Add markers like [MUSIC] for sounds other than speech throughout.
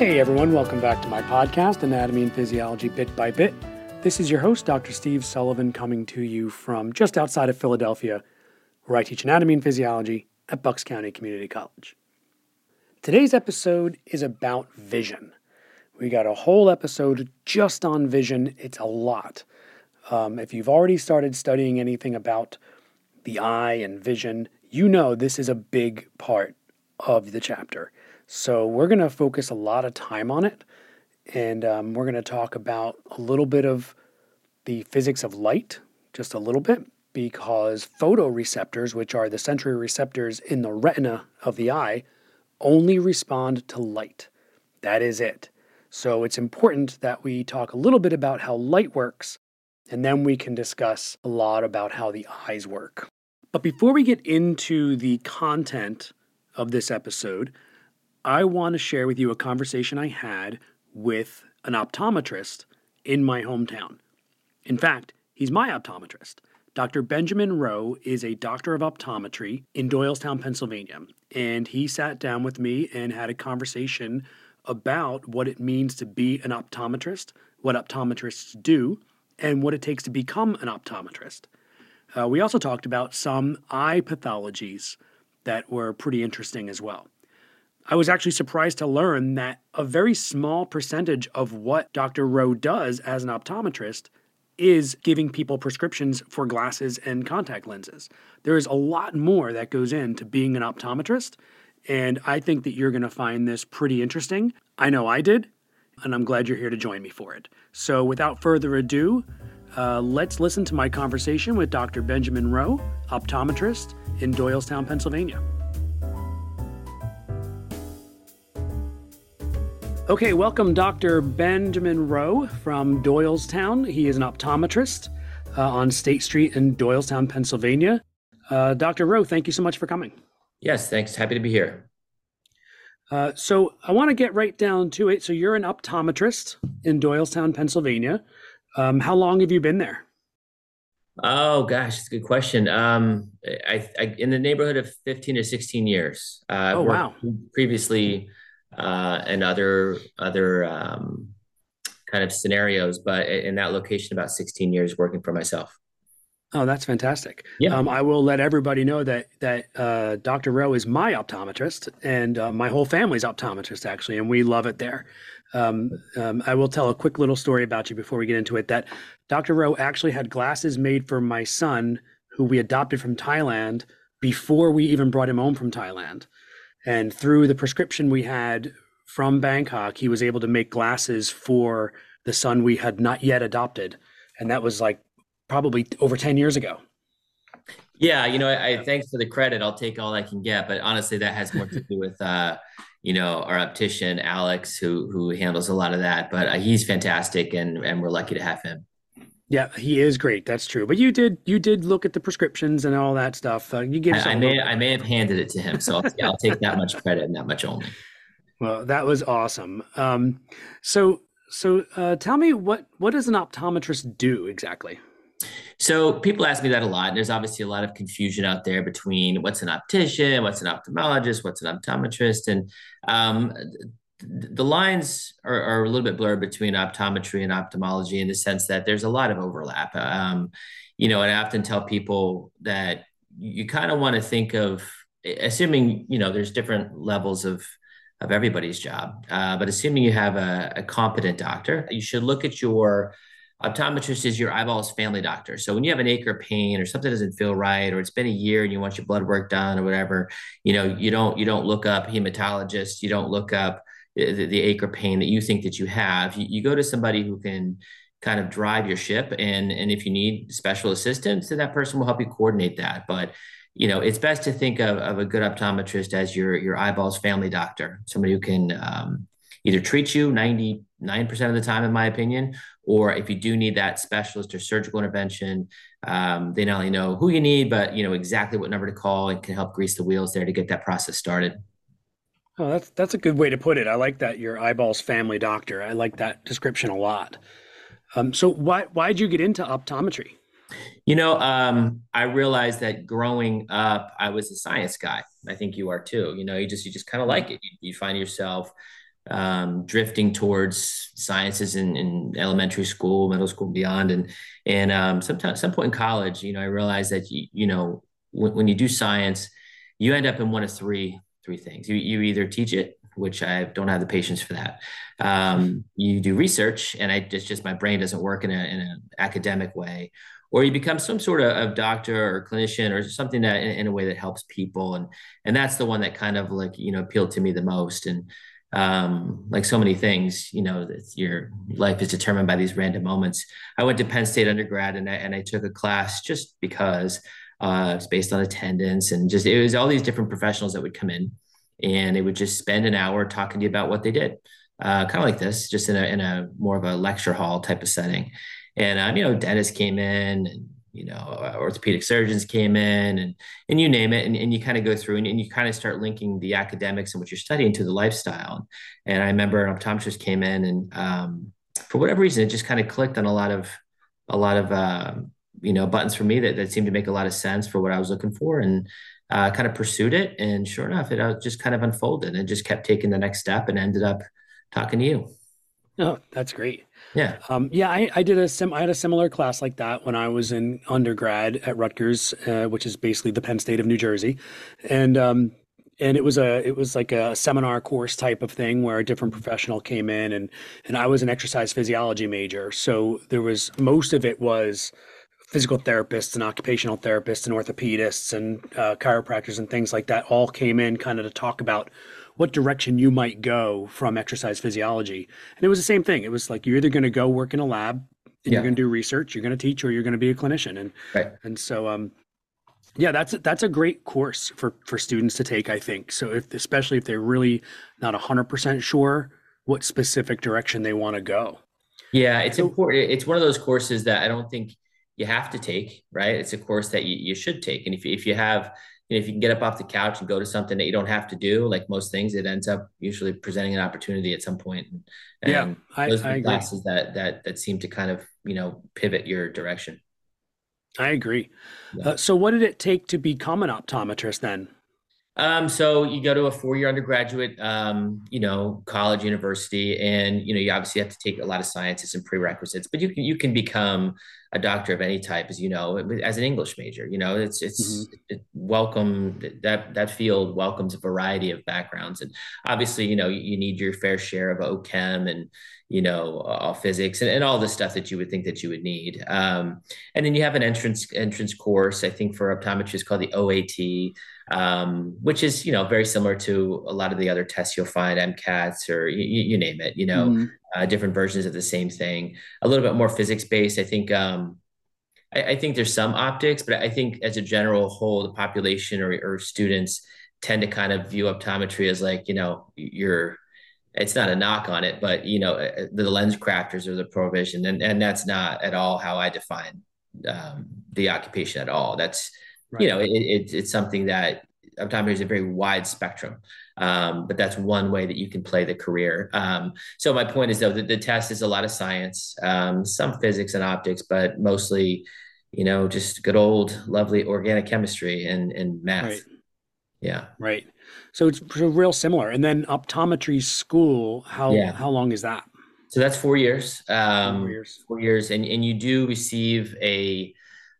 Hey everyone, welcome back to my podcast, Anatomy and Physiology Bit by Bit. This is your host, Dr. Steve Sullivan, coming to you from just outside of Philadelphia, where I teach anatomy and physiology at Bucks County Community College. Today's episode is about vision. We got a whole episode just on vision. It's a lot. Um, if you've already started studying anything about the eye and vision, you know this is a big part of the chapter. So we're going to focus a lot of time on it. And um, we're going to talk about a little bit of the physics of light, just a little bit, because photoreceptors, which are the sensory receptors in the retina of the eye, only respond to light. That is it. So it's important that we talk a little bit about how light works, and then we can discuss a lot about how the eyes work. But before we get into the content of this episode, I want to share with you a conversation I had with an optometrist in my hometown. In fact, he's my optometrist. Dr. Benjamin Rowe is a doctor of optometry in Doylestown, Pennsylvania, and he sat down with me and had a conversation about what it means to be an optometrist, what optometrists do, and what it takes to become an optometrist. Uh, we also talked about some eye pathologies that were pretty interesting as well. I was actually surprised to learn that a very small percentage of what Dr. Rowe does as an optometrist is giving people prescriptions for glasses and contact lenses. There is a lot more that goes into being an optometrist, and I think that you're going to find this pretty interesting. I know I did, and I'm glad you're here to join me for it. So, without further ado, uh, let's listen to my conversation with Dr. Benjamin Rowe, optometrist in Doylestown, Pennsylvania. Okay, welcome Dr. Benjamin Rowe from Doylestown. He is an optometrist uh, on State Street in Doylestown, Pennsylvania. Uh, Dr. Rowe, thank you so much for coming. Yes, thanks. Happy to be here. Uh, so I want to get right down to it. So you're an optometrist in Doylestown, Pennsylvania. Um, how long have you been there? Oh gosh, it's a good question. Um, I, I, in the neighborhood of fifteen to sixteen years. Uh, oh wow! Previously, uh, and other other um, kind of scenarios. But in that location, about 16 years working for myself. Oh, that's fantastic. Yeah. Um, I will let everybody know that that uh, Dr. Rowe is my optometrist, and uh, my whole family's optometrist actually, and we love it there. Um, um, I will tell a quick little story about you before we get into it. That Dr. Rowe actually had glasses made for my son, who we adopted from Thailand, before we even brought him home from Thailand. And through the prescription we had from Bangkok, he was able to make glasses for the son we had not yet adopted. And that was like probably over 10 years ago. Yeah, you know, I, I thanks for the credit. I'll take all I can get, but honestly, that has more to do with, uh, you know, our optician Alex, who who handles a lot of that. But uh, he's fantastic, and and we're lucky to have him. Yeah, he is great. That's true. But you did you did look at the prescriptions and all that stuff. Uh, you gave. I, I may I may have handed it to him, so I'll, I'll take that much credit and that much only. Well, that was awesome. Um, so so uh, tell me what what does an optometrist do exactly? So people ask me that a lot. There's obviously a lot of confusion out there between what's an optician, what's an ophthalmologist, what's an optometrist, and um, the lines are, are, a little bit blurred between optometry and ophthalmology in the sense that there's a lot of overlap. Um, you know, and I often tell people that you kind of want to think of, assuming you know, there's different levels of of everybody's job, uh, but assuming you have a, a competent doctor, you should look at your optometrist is your eyeballs family doctor. So when you have an ache or pain or something doesn't feel right, or it's been a year and you want your blood work done or whatever, you know, you don't you don't look up hematologist, you don't look up the, the ache or pain that you think that you have, you, you go to somebody who can kind of drive your ship and and if you need special assistance then that person will help you coordinate that. But you know it's best to think of, of a good optometrist as your your eyeballs family doctor somebody who can um, either treat you 99% of the time in my opinion or if you do need that specialist or surgical intervention um, they not only know who you need but you know exactly what number to call and can help grease the wheels there to get that process started Oh, that's that's a good way to put it. I like that your eyeballs family doctor. I like that description a lot. Um, so why why did you get into optometry? You know, um, I realized that growing up, I was a science guy. I think you are too. You know, you just you just kind of like it. You, you, find yourself um, drifting towards sciences in, in, elementary school, middle school, and beyond. And and um, sometimes some point in college, you know, I realized that you, you know when, when, you do science, you end up in one of three three things. You you either teach it, which I don't have the patience for that. Um, you do research, and I just just my brain doesn't work in, a, in an academic way. Or you become some sort of, of doctor or clinician or something that in, in a way that helps people, and and that's the one that kind of like you know appealed to me the most. And um, like so many things, you know, your life is determined by these random moments. I went to Penn State undergrad and I, and I took a class just because uh, it's based on attendance and just it was all these different professionals that would come in and they would just spend an hour talking to you about what they did, uh, kind of like this, just in a in a more of a lecture hall type of setting. And um, you know, dentists came in and you know, uh, orthopedic surgeons came in and, and you name it. And, and you kind of go through and, and you kind of start linking the academics and what you're studying to the lifestyle. And I remember an optometrist came in and um, for whatever reason, it just kind of clicked on a lot of, a lot of, uh, you know, buttons for me that, that seemed to make a lot of sense for what I was looking for. And uh, kind of pursued it. And sure enough, it uh, just kind of unfolded and just kept taking the next step and ended up talking to you. Oh, that's great. Yeah. Um, yeah, I, I did a sim. I had a similar class like that when I was in undergrad at Rutgers, uh, which is basically the Penn State of New Jersey, and um, and it was a it was like a seminar course type of thing where a different professional came in and and I was an exercise physiology major, so there was most of it was physical therapists and occupational therapists and orthopedists and uh, chiropractors and things like that all came in kind of to talk about what direction you might go from exercise physiology. And it was the same thing. It was like you're either going to go work in a lab and yeah. you're going to do research, you're going to teach, or you're going to be a clinician. And right. and so um, yeah, that's that's a great course for for students to take. I think so. If especially if they're really not hundred percent sure what specific direction they want to go. Yeah, it's important. It's one of those courses that I don't think you have to take. Right, it's a course that you, you should take, and if if you have you know, if you can get up off the couch and go to something that you don't have to do, like most things, it ends up usually presenting an opportunity at some point. And, yeah, I, those are classes that that that seem to kind of you know pivot your direction. I agree. Yeah. Uh, so, what did it take to become an optometrist then? Um, so you go to a four-year undergraduate, um, you know, college, university, and you know, you obviously have to take a lot of sciences and prerequisites. But you can you can become a doctor of any type, as you know, as an English major. You know, it's it's mm-hmm. it welcome that that field welcomes a variety of backgrounds, and obviously, you know, you need your fair share of OChem and you know all physics and, and all the stuff that you would think that you would need. Um, and then you have an entrance entrance course, I think, for optometry is called the OAT um, which is you know very similar to a lot of the other tests you'll find MCATs or you, you name it. You know, mm-hmm. uh, different versions of the same thing. A little bit more physics based. I think. Um, I, I, think there's some optics, but I think as a general whole, the population or, or students tend to kind of view optometry as like you know you're it's not a knock on it, but you know, uh, the LensCrafters or the prohibition, and and that's not at all how I define um, the occupation at all. That's Right. You know, it, it, it's something that optometry is a very wide spectrum, um, but that's one way that you can play the career. Um, so my point is though that the test is a lot of science, um, some physics and optics, but mostly, you know, just good old lovely organic chemistry and and math. Right. Yeah. Right. So it's real similar. And then optometry school, how yeah. how long is that? So that's four years. Um, four years. Four years, and and you do receive a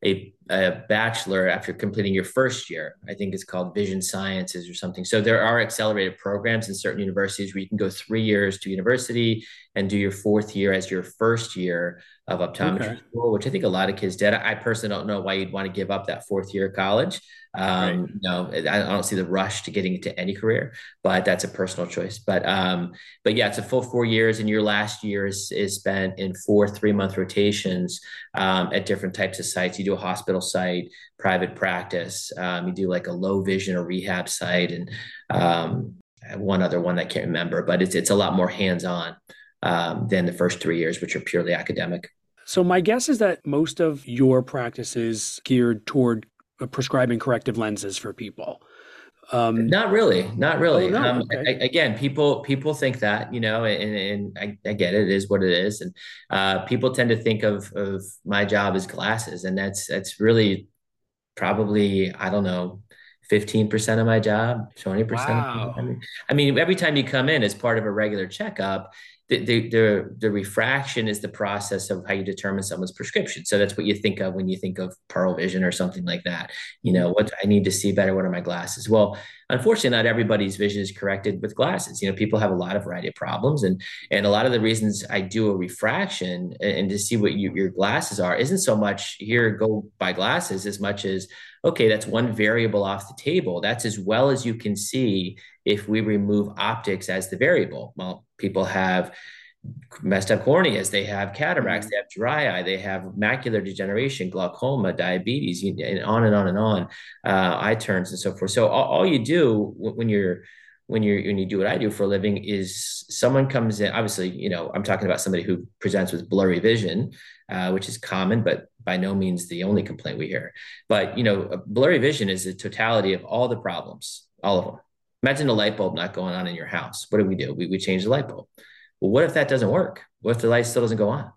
a, a, bachelor after completing your first year. I think it's called Vision Sciences or something. So there are accelerated programs in certain universities where you can go three years to university and do your fourth year as your first year of optometry okay. school, which I think a lot of kids did. I personally don't know why you'd want to give up that fourth year of college. Um, right. No, I don't see the rush to getting into any career, but that's a personal choice. But um, but yeah, it's a full four years, and your last year is is spent in four three month rotations um, at different types of sites. You do a hospital site, private practice. Um, you do like a low vision or rehab site, and um, one other one I can't remember, but it's it's a lot more hands on um, than the first three years, which are purely academic. So my guess is that most of your practice is geared toward uh, prescribing corrective lenses for people. Um, not really, not really. Oh, no, um, okay. I, again, people people think that you know, and, and I, I, get it, it is what it is, and uh, people tend to think of of my job as glasses, and that's that's really probably I don't know 15% of my job, 20%. Wow. I mean, I mean, every time you come in as part of a regular checkup, the, the, the, the, refraction is the process of how you determine someone's prescription. So that's what you think of when you think of Pearle Vision or something like that. You know, what I need to see better. What are my glasses? Well, unfortunately, not everybody's vision is corrected with glasses. You know, people have a lot of variety of problems, and and a lot of the reasons I do a refraction and, and to see what you, your glasses are isn't so much here go buy glasses as much as okay, that's one variable off the table. That's as well as you can see if we remove optics as the variable. Well, people have messed up corneas, they have cataracts, mm-hmm. they have dry eye, they have macular degeneration, glaucoma, diabetes, and on and on and on, uh, eye turns and so forth. So all, all you do when you're when you when you do what I do for a living is someone comes in. Obviously, you know, I'm talking about somebody who presents with blurry vision, uh, which is common, but by no means the only complaint we hear. But you know, blurry vision is the totality of all the problems, all of them. Imagine a light bulb not going on in your house. What do we do? We we change the light bulb. Well, what if that doesn't work? What if the light still doesn't go on?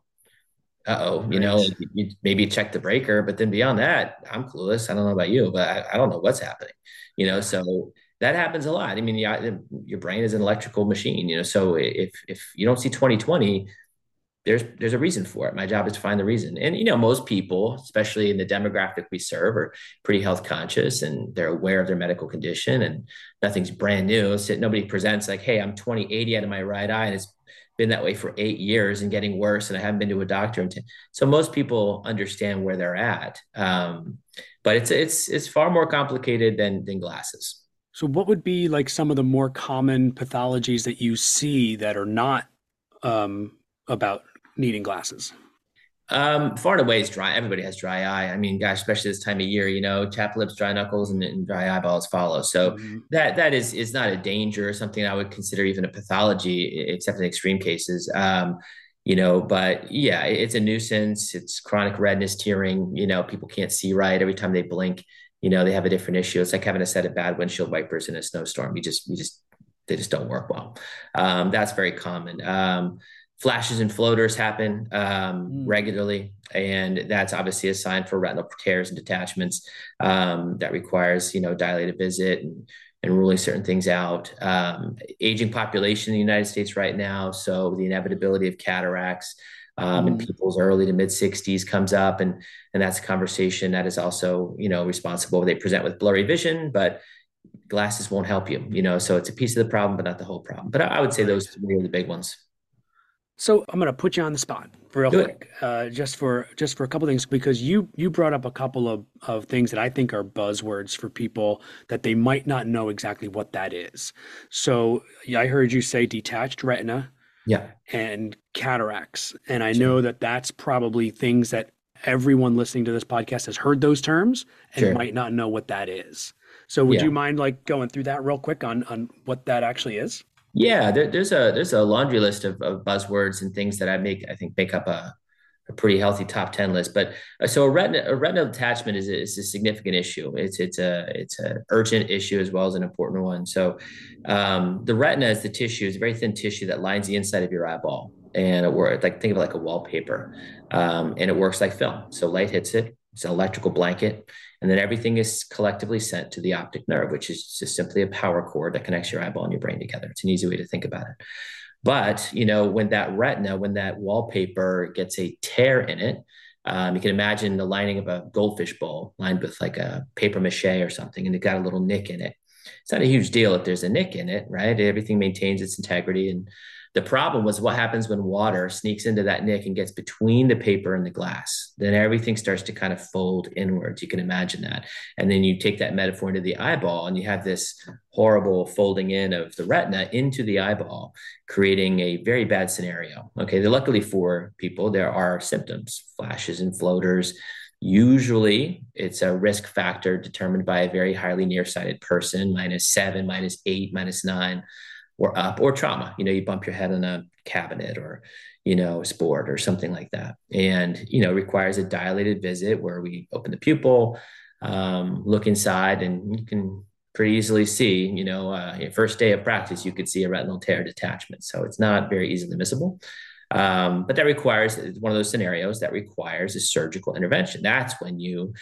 Uh oh, you know, you, maybe check the breaker, but then beyond that, I'm clueless. I don't know about you, but I, I don't know what's happening. You know, so that happens a lot. I mean, yeah, your brain is an electrical machine, you know. So if if you don't see 2020, there's there's a reason for it. My job is to find the reason. And you know, most people, especially in the demographic we serve, are pretty health conscious and they're aware of their medical condition and nothing's brand new. So nobody presents like, hey, I'm 20/80 out of my right eye and it's been that way for eight years and getting worse, and I haven't been to a doctor. So most people understand where they're at, um, but it's it's it's far more complicated than than glasses. So, what would be like some of the more common pathologies that you see that are not um, about needing glasses? Um, far and away is dry. Everybody has dry eye. I mean, gosh, especially this time of year, you know, chapped lips, dry knuckles, and, and dry eyeballs follow. So mm-hmm. that that is is not a danger or something I would consider even a pathology, except in extreme cases. Um, you know, but yeah, it's a nuisance. It's chronic redness, tearing. You know, people can't see right every time they blink you know, they have a different issue. It's like having a set of bad windshield wipers in a snowstorm. You just, you just, they just don't work well. Um, that's very common. Um, flashes and floaters happen um, mm. regularly, and that's obviously a sign for retinal tears and detachments um, that requires, you know, dilated visit and, and ruling certain things out. Um, aging population in the United States right now, so the inevitability of cataracts um, in mm. people's early to mid 60s comes up and and that's a conversation that is also you know responsible they present with blurry vision but glasses won't help you you know so it's a piece of the problem but not the whole problem but i, I would say those three are the big ones so i'm going to put you on the spot real Do quick uh, just for just for a couple things because you you brought up a couple of, of things that i think are buzzwords for people that they might not know exactly what that is. So i heard you say detached retina yeah. and cataracts and i know that that's probably things that everyone listening to this podcast has heard those terms and sure. might not know what that is. So would yeah. you mind like going through that real quick on on what that actually is yeah there, there's a there's a laundry list of, of buzzwords and things that i make i think make up a a pretty healthy top 10 list. But uh, so a retina, a retinal detachment is a, is a significant issue. It's, it's a, it's an urgent issue as well as an important one. So um, the retina is the tissue, it's a very thin tissue that lines the inside of your eyeball. And it works like, think of it like a wallpaper um, and it works like film. So light hits it, it's an electrical blanket, and then everything is collectively sent to the optic nerve, which is just simply a power cord that connects your eyeball and your brain together. It's an easy way to think about it. But you know, when that retina, when that wallpaper gets a tear in it, um, you can imagine the lining of a goldfish bowl lined with like a paper mache or something, and it got a little nick in it. It's not a huge deal if there's a nick in it, right? Everything maintains its integrity and the problem was what happens when water sneaks into that nick and gets between the paper and the glass. Then everything starts to kind of fold inwards. You can imagine that. And then you take that metaphor into the eyeball and you have this horrible folding in of the retina into the eyeball, creating a very bad scenario. Okay. Luckily for people, there are symptoms, flashes and floaters. Usually, it's a risk factor determined by a very highly nearsighted person, minus seven, minus eight, minus nine or up or trauma. You know you bump your head on a cabinet or you know a sport or something like that. And you know requires a dilated visit where we open the pupil um, look inside and you can pretty easily see you know uh, first day of practice you could see a retinal tear detachment. So it's not very easily missable um, but that requires one of those scenarios that requires a surgical intervention. That's when you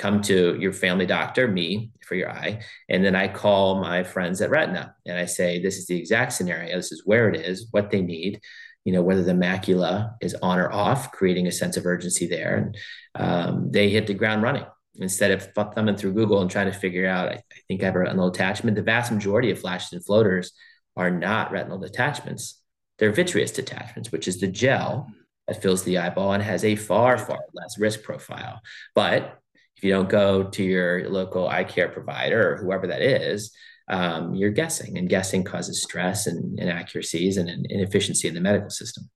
come to your family doctor, me for your eye, and then I call my friends at Retina and I say, this is the exact scenario. This is where it is, what they need, you know, whether the macula is on or off, creating a sense of urgency there. And um, they hit the ground running instead of thumbing through Google and trying to figure out, I, I think I have a retinal detachment. The vast majority of flashes and floaters are not retinal detachments. They're vitreous detachments, which is the gel that fills the eyeball and has a far, far less risk profile. But if you don't go to your local eye care provider or whoever that is, um, you're guessing, and guessing causes stress and inaccuracies and inefficiency in the medical system.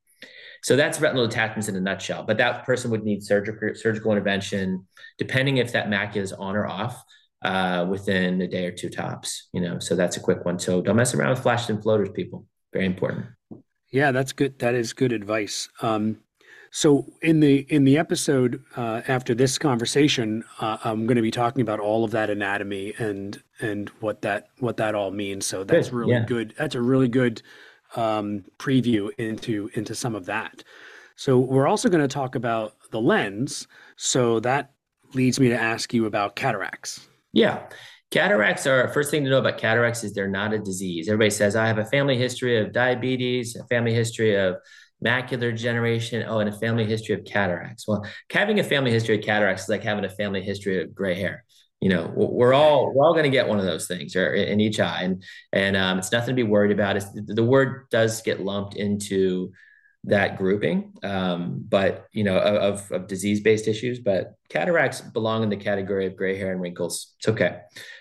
So that's retinal detachments in a nutshell. But that person would need surgical surgical intervention, depending if that macula is on or off, uh, within a day or two tops. You know, so that's a quick one. So don't mess around with flashes and floaters, people. Very important. Yeah, that's good. That is good advice. Um, so in the in the episode uh, after this conversation, uh, I'm going to be talking about all of that anatomy and and what that what that all means. So that's really yeah. good. That's a really good um, preview into into some of that. So we're also going to talk about the lens. So that leads me to ask you about cataracts. Yeah. Cataracts are first thing to know about cataracts is they're not a disease. Everybody says I have a family history of diabetes, a family history of macular degeneration, oh, and a family history of cataracts. Well, having a family history of cataracts is like having a family history of gray hair. You know, we're all we're all going to get one of those things or in each eye, and and um, it's nothing to be worried about. It's, the word does get lumped into that grouping, um, but you know, of, of disease-based issues. But cataracts belong in the category of gray hair and wrinkles. It's okay.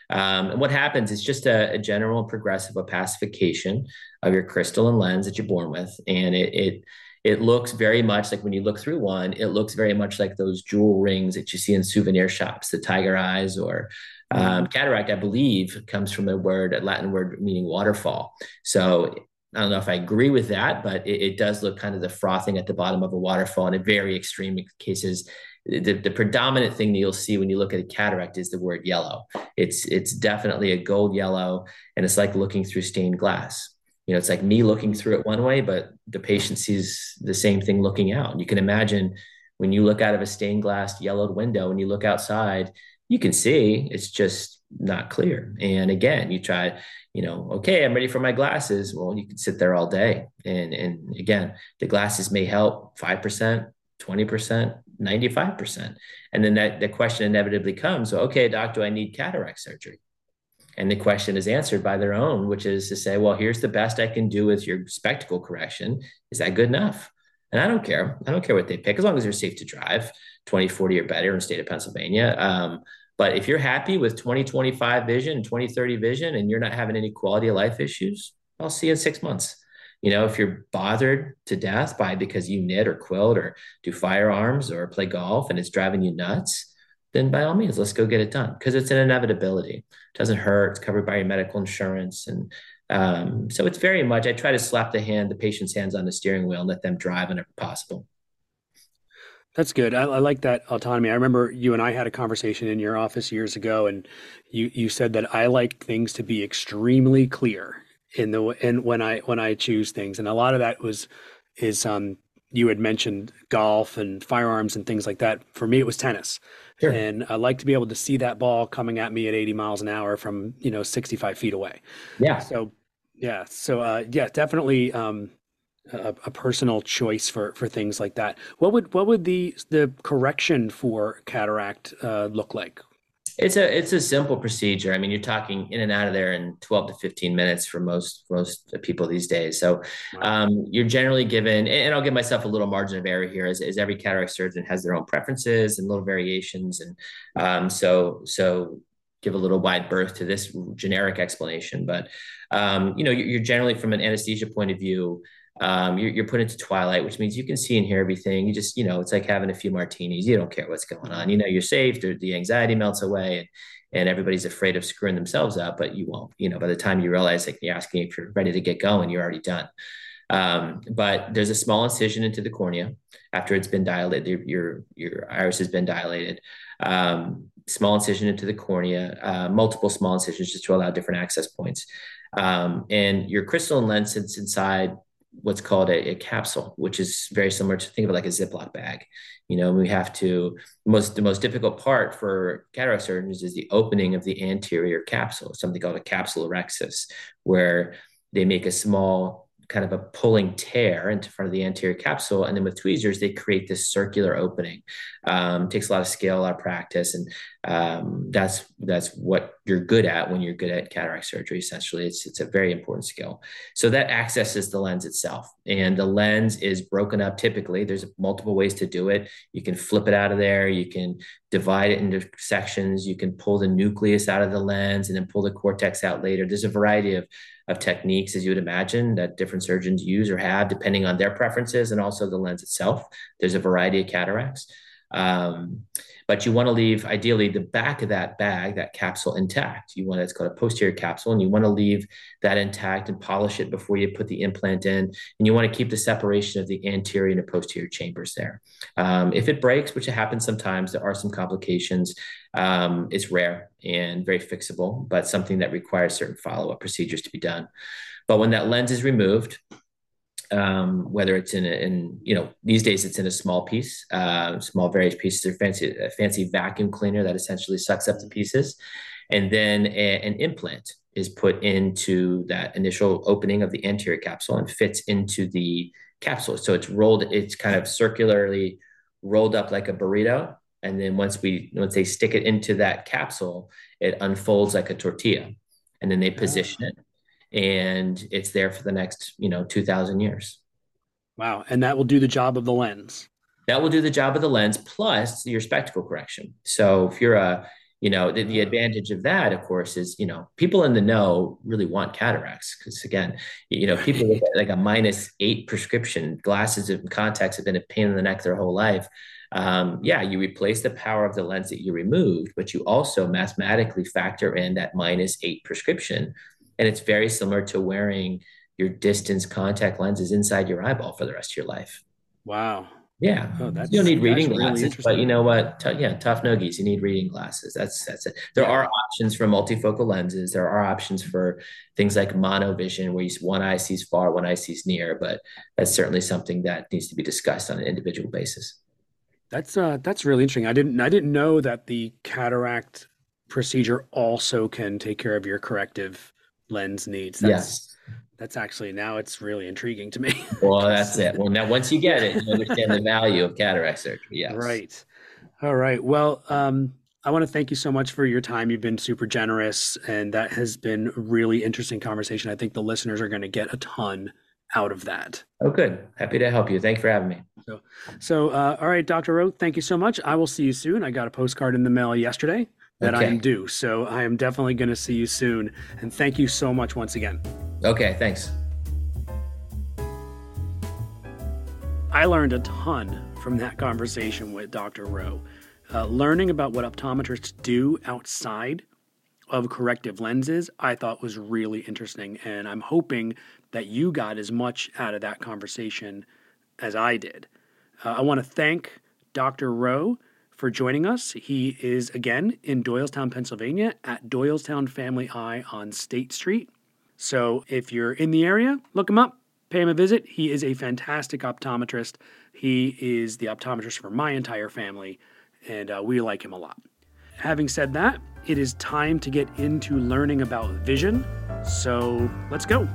Um, and what happens is just a, a, general progressive opacification of your crystalline lens that you're born with, and it, it it looks very much like when you look through one, it looks very much like those jewel rings that you see in souvenir shops, the tiger eyes or um, cataract, I believe, comes from a word, a Latin word meaning waterfall. So I don't know if I agree with that, but it, it, does look kind of the frothing at the bottom of a waterfall. In a very extreme cases, the, the predominant thing that you'll see when you look at a cataract is the word yellow. It's it's definitely a gold yellow, and it's like looking through stained glass. You know, it's like me looking through it one way, but the patient sees the same thing looking out. You can imagine when you look out of a stained glass yellowed window and you look outside, you can see it's just not clear. And again, you try, you know, okay, I'm ready for my glasses. Well, you can sit there all day. And and again, the glasses may help 5%, 20%, 95%. And then that the question inevitably comes, okay, doc, do I need cataract surgery? And the question is answered by their own, which is to say, well, here's the best I can do with your spectacle correction. Is that good enough? And I don't care. I don't care what they pick as long as they're safe to drive 20, 40 or better in the state of Pennsylvania. Um, but if you're happy with 2025 vision, 2030 vision, and you're not having any quality of life issues, I'll see you in six months. You know, if you're bothered to death by because you knit or quilt or do firearms or play golf and it's driving you nuts, then by all means, let's go get it done because it's an inevitability. Doesn't hurt. It's covered by your medical insurance. And um, so it's very much, I try to slap the hand, the patient's hands on the steering wheel and let them drive whenever possible. That's good. I, I, like that autonomy. I remember you and I had a conversation in your office years ago, and you you said that I like things to be extremely clear in the and when I when I choose things, and a lot of that was is um you had mentioned golf and firearms and things like that. For me, it was tennis, sure. and I like to be able to see that ball coming at me at 80 miles an hour from you know 65 feet away. Yeah. So yeah, so uh, yeah, definitely. Um, a, a, personal choice for for things like that. What would what would the the correction for cataract uh, look like? It's a it's a simple procedure. I mean, you're talking in and out of there in 12 to 15 minutes for most most people these days. So um, you're generally given, and I'll give myself a little margin of error here, as, as every cataract surgeon has their own preferences and little variations, and um, so so give a little wide berth to this generic explanation. But um, you know, you're generally from an anesthesia point of view um, you're, you're put into twilight, which means you can see and hear everything. You just, you know, it's like having a few martinis. You don't care what's going on. You know, you're safe. The anxiety melts away, and, and everybody's afraid of screwing themselves up, but you won't. You know, by the time you realize, like, you're asking if you're ready to get going, you're already done. Um, but there's a small incision into the cornea after it's been dilated. Your your, iris has been dilated. Um, small incision into the cornea, uh, multiple small incisions just to allow different access points. Um, and your crystalline lens sits inside what's called a, a, capsule, which is very similar to think of it like a Ziploc bag. You know, we have to most the most difficult part for cataract surgeons is the opening of the anterior capsule, something called a capsulorhexis, where they make a small kind of a pulling tear into front of the anterior capsule. And then with tweezers, they create this circular opening. Um, takes a lot of skill, a lot of practice, and um, that's that's what you're good at when you're good at cataract surgery. Essentially, it's it's a very important skill. So that accesses the lens itself, and the lens is broken up. Typically, there's multiple ways to do it. You can flip it out of there. You can divide it into sections. You can pull the nucleus out of the lens and then pull the cortex out later. There's a variety of of techniques, as you would imagine, that different surgeons use or have, depending on their preferences and also the lens itself. There's a variety of cataracts. Um, but you want to leave ideally the back of that bag, that capsule intact. You want it's called a posterior capsule, and you want to leave that intact and polish it before you put the implant in. And you want to keep the separation of the anterior and posterior chambers there. Um, if it breaks, which it happens sometimes, there are some complications. Um, it's rare and very fixable, but something that requires certain follow-up procedures to be done. But when that lens is removed, um, whether it's in, a, in you know these days it's in a small piece, uh, small various pieces. Or fancy a fancy vacuum cleaner that essentially sucks up the pieces, and then a, an implant is put into that initial opening of the anterior capsule and fits into the capsule. So it's rolled. It's kind of circularly rolled up like a burrito, and then once we once they stick it into that capsule, it unfolds like a tortilla, and then they position it and it's there for the next you know 2000 years. Wow. And that will do the job of the lens. That will do the job of the lens plus your spectacle correction. So if you're a you know the, the advantage of that of course is you know people in the know really want cataracts because again you know people with like a minus eight prescription glasses and contacts have been a pain in the neck their whole life. Um, yeah, you replace the power of the lens that you removed, but you also mathematically factor in that minus eight prescription and it's very similar to wearing your distance contact lenses inside your eyeball for the rest of your life. Wow. Yeah. Oh, you don't need reading glasses, really but you know what? T- yeah, tough noogies. You need reading glasses. That's that's it. There yeah. are options for multifocal lenses. There are options for things like monovision, where you, one eye sees far, one eye sees near. But that's certainly something that needs to be discussed on an individual basis. That's uh, that's really interesting. I didn't I didn't know that the cataract procedure also can take care of your corrective lens needs. That's, yes. That's actually now it's really intriguing to me. [LAUGHS] well, that's it. Well, now once you get it, you understand the value of cataract surgery. Yes. Right. All right. Well, um, I want to thank you so much for your time. You've been super generous, and that has been a really interesting conversation. I think the listeners are going to get a ton out of that. Oh, good. Happy to help you. Thanks for having me. So, so uh, all right, Dr. Rowe, thank you so much. I will see you soon. I got a postcard in the mail yesterday that okay. I am due. So I am definitely going to see you soon. And thank you so much once again. Okay, thanks. I learned a ton from that conversation with Dr. Rowe. Uh, learning about what optometrists do outside of corrective lenses, I thought was really interesting. And I'm hoping that you got as much out of that conversation as I did. Uh, I want to thank Dr. Rowe for joining us. He is again in Doylestown, Pennsylvania at Doylestown Family Eye on State Street. So if you're in the area, look him up, pay him a visit. He is a fantastic optometrist. He is the optometrist for my entire family, and uh, we like him a lot. Having said that, it is time to get into learning about vision. So let's go.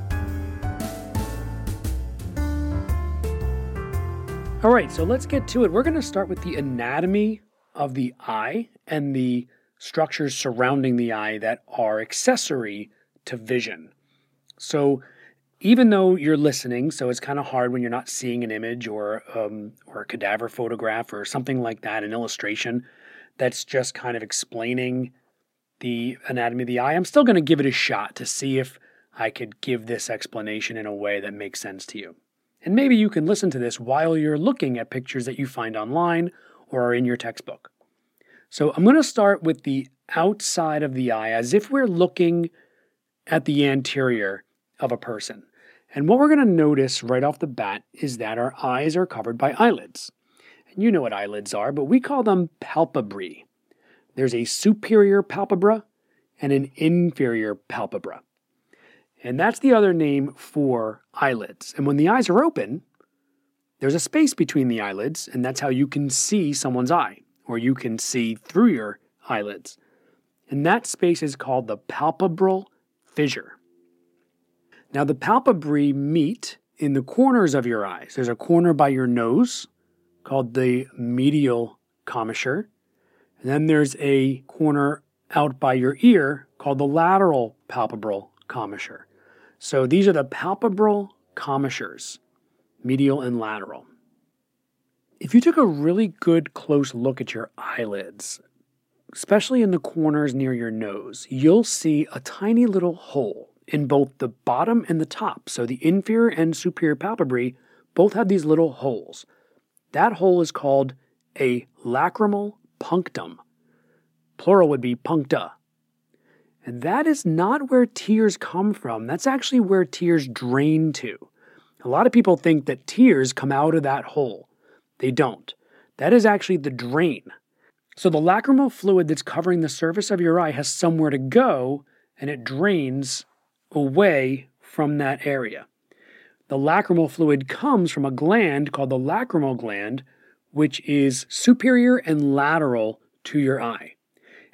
All right, so let's get to it. We're going to start with the anatomy of the eye and the structures surrounding the eye that are accessory to vision. So, even though you're listening, so it's kind of hard when you're not seeing an image or um, or a cadaver photograph or something like that, an illustration that's just kind of explaining the anatomy of the eye. I'm still going to give it a shot to see if I could give this explanation in a way that makes sense to you. And maybe you can listen to this while you're looking at pictures that you find online or are in your textbook. So I'm going to start with the outside of the eye as if we're looking at the anterior of a person. And what we're going to notice right off the bat is that our eyes are covered by eyelids. And you know what eyelids are, but we call them palpebrae. There's a superior palpebra and an inferior palpebra. And that's the other name for eyelids. And when the eyes are open, there's a space between the eyelids, and that's how you can see someone's eye, or you can see through your eyelids. And that space is called the palpebral fissure. Now, the palpebrae meet in the corners of your eyes. There's a corner by your nose called the medial commissure. And then there's a corner out by your ear called the lateral palpebral commissure. So these are the palpebral commissures, medial and lateral. If you took a really good close look at your eyelids, especially in the corners near your nose, you'll see a tiny little hole in both the bottom and the top. So the inferior and superior palpebrae both have these little holes. That hole is called a lacrimal punctum. Plural would be puncta. And that is not where tears come from. That's actually where tears drain to. A lot of people think that tears come out of that hole. They don't. That is actually the drain. So the lacrimal fluid that's covering the surface of your eye has somewhere to go and it drains away from that area. The lacrimal fluid comes from a gland called the lacrimal gland, which is superior and lateral to your eye.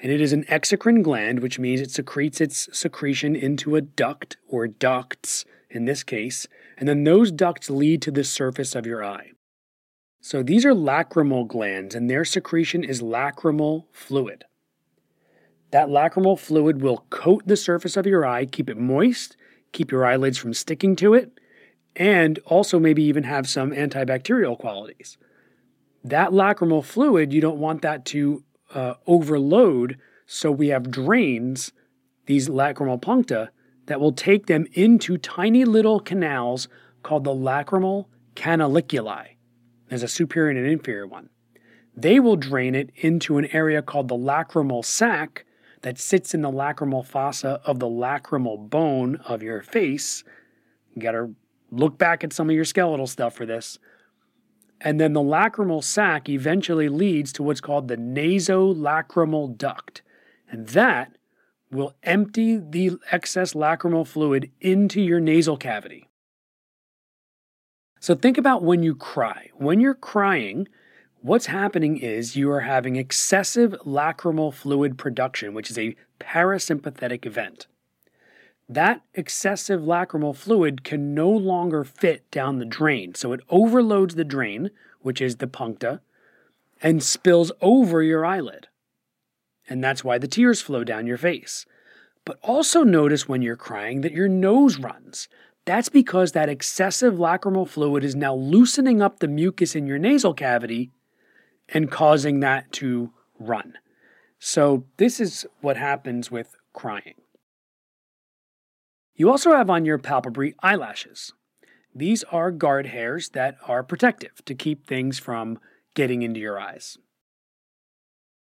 And it is an exocrine gland, which means it secretes its secretion into a duct or ducts in this case, and then those ducts lead to the surface of your eye. So these are lacrimal glands, and their secretion is lacrimal fluid. That lacrimal fluid will coat the surface of your eye, keep it moist, keep your eyelids from sticking to it, and also maybe even have some antibacterial qualities. That lacrimal fluid, you don't want that to uh, overload, so we have drains, these lacrimal puncta, that will take them into tiny little canals called the lacrimal canaliculi. There's a superior and an inferior one. They will drain it into an area called the lacrimal sac, that sits in the lacrimal fossa of the lacrimal bone of your face. You got to look back at some of your skeletal stuff for this. And then the lacrimal sac eventually leads to what's called the nasolacrimal duct. And that will empty the excess lacrimal fluid into your nasal cavity. So think about when you cry. When you're crying, what's happening is you are having excessive lacrimal fluid production, which is a parasympathetic event. That excessive lacrimal fluid can no longer fit down the drain, so it overloads the drain, which is the puncta, and spills over your eyelid. And that's why the tears flow down your face. But also notice when you're crying that your nose runs. That's because that excessive lacrimal fluid is now loosening up the mucus in your nasal cavity and causing that to run. So, this is what happens with crying. You also have on your palpebrae eyelashes. These are guard hairs that are protective to keep things from getting into your eyes.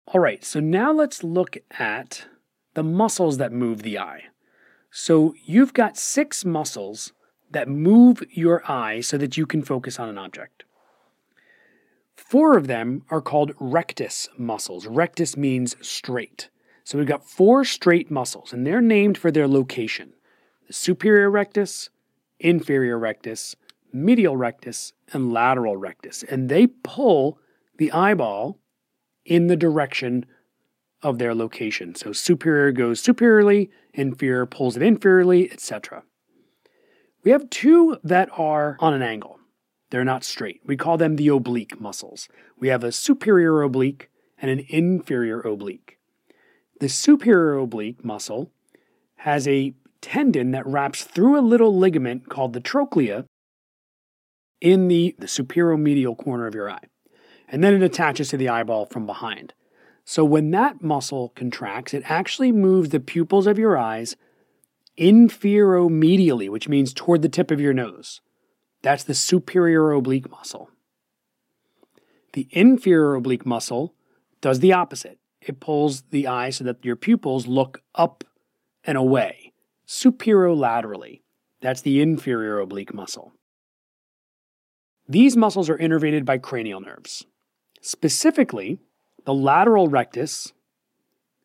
All right, so now let's look at the muscles that move the eye. So you've got six muscles that move your eye so that you can focus on an object. Four of them are called rectus muscles. Rectus means straight. So we've got four straight muscles, and they're named for their location the superior rectus, inferior rectus, medial rectus, and lateral rectus. And they pull the eyeball in the direction of their location. So superior goes superiorly, inferior pulls it inferiorly, etc. We have two that are on an angle. They're not straight. We call them the oblique muscles. We have a superior oblique and an inferior oblique. The superior oblique muscle has a tendon that wraps through a little ligament called the trochlea in the, the superomedial corner of your eye. And then it attaches to the eyeball from behind. So when that muscle contracts, it actually moves the pupils of your eyes inferomedially, which means toward the tip of your nose. That's the superior oblique muscle. The inferior oblique muscle does the opposite. It pulls the eye so that your pupils look up and away, superolaterally. That's the inferior oblique muscle. These muscles are innervated by cranial nerves. Specifically, the lateral rectus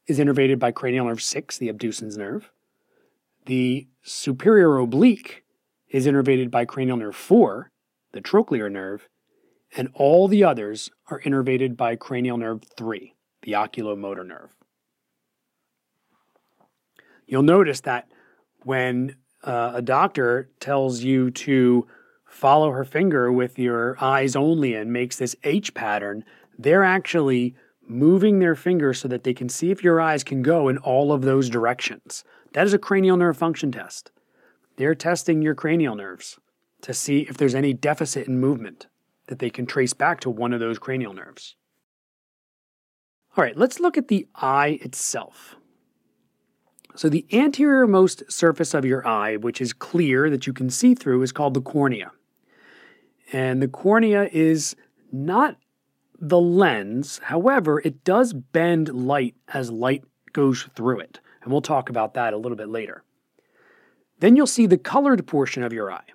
is innervated by cranial nerve 6, the abducens nerve. The superior oblique is innervated by cranial nerve 4, the trochlear nerve, and all the others are innervated by cranial nerve 3, the oculomotor nerve. You'll notice that when uh, a doctor tells you to follow her finger with your eyes only and makes this H pattern, they're actually moving their finger so that they can see if your eyes can go in all of those directions. That is a cranial nerve function test. They're testing your cranial nerves to see if there's any deficit in movement that they can trace back to one of those cranial nerves. All right, let's look at the eye itself. So, the anteriormost surface of your eye, which is clear that you can see through, is called the cornea. And the cornea is not the lens, however, it does bend light as light goes through it. And we'll talk about that a little bit later. Then you'll see the colored portion of your eye.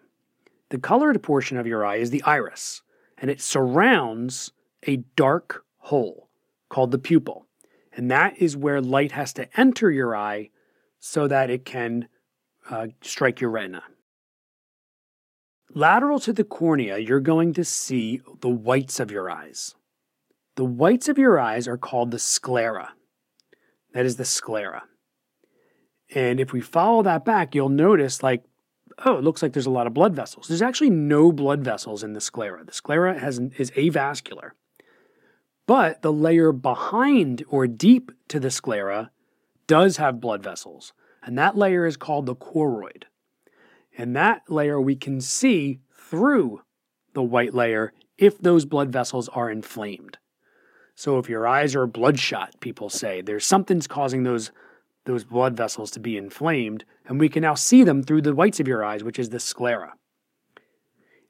The colored portion of your eye is the iris, and it surrounds a dark hole called the pupil. And that is where light has to enter your eye so that it can uh, strike your retina. Lateral to the cornea, you're going to see the whites of your eyes. The whites of your eyes are called the sclera. That is the sclera. And if we follow that back, you'll notice like, oh, it looks like there's a lot of blood vessels. There's actually no blood vessels in the sclera. The sclera has, is avascular. But the layer behind or deep to the sclera does have blood vessels. And that layer is called the choroid. And that layer we can see through the white layer if those blood vessels are inflamed. So if your eyes are bloodshot, people say, there's something's causing those those blood vessels to be inflamed, and we can now see them through the whites of your eyes, which is the sclera.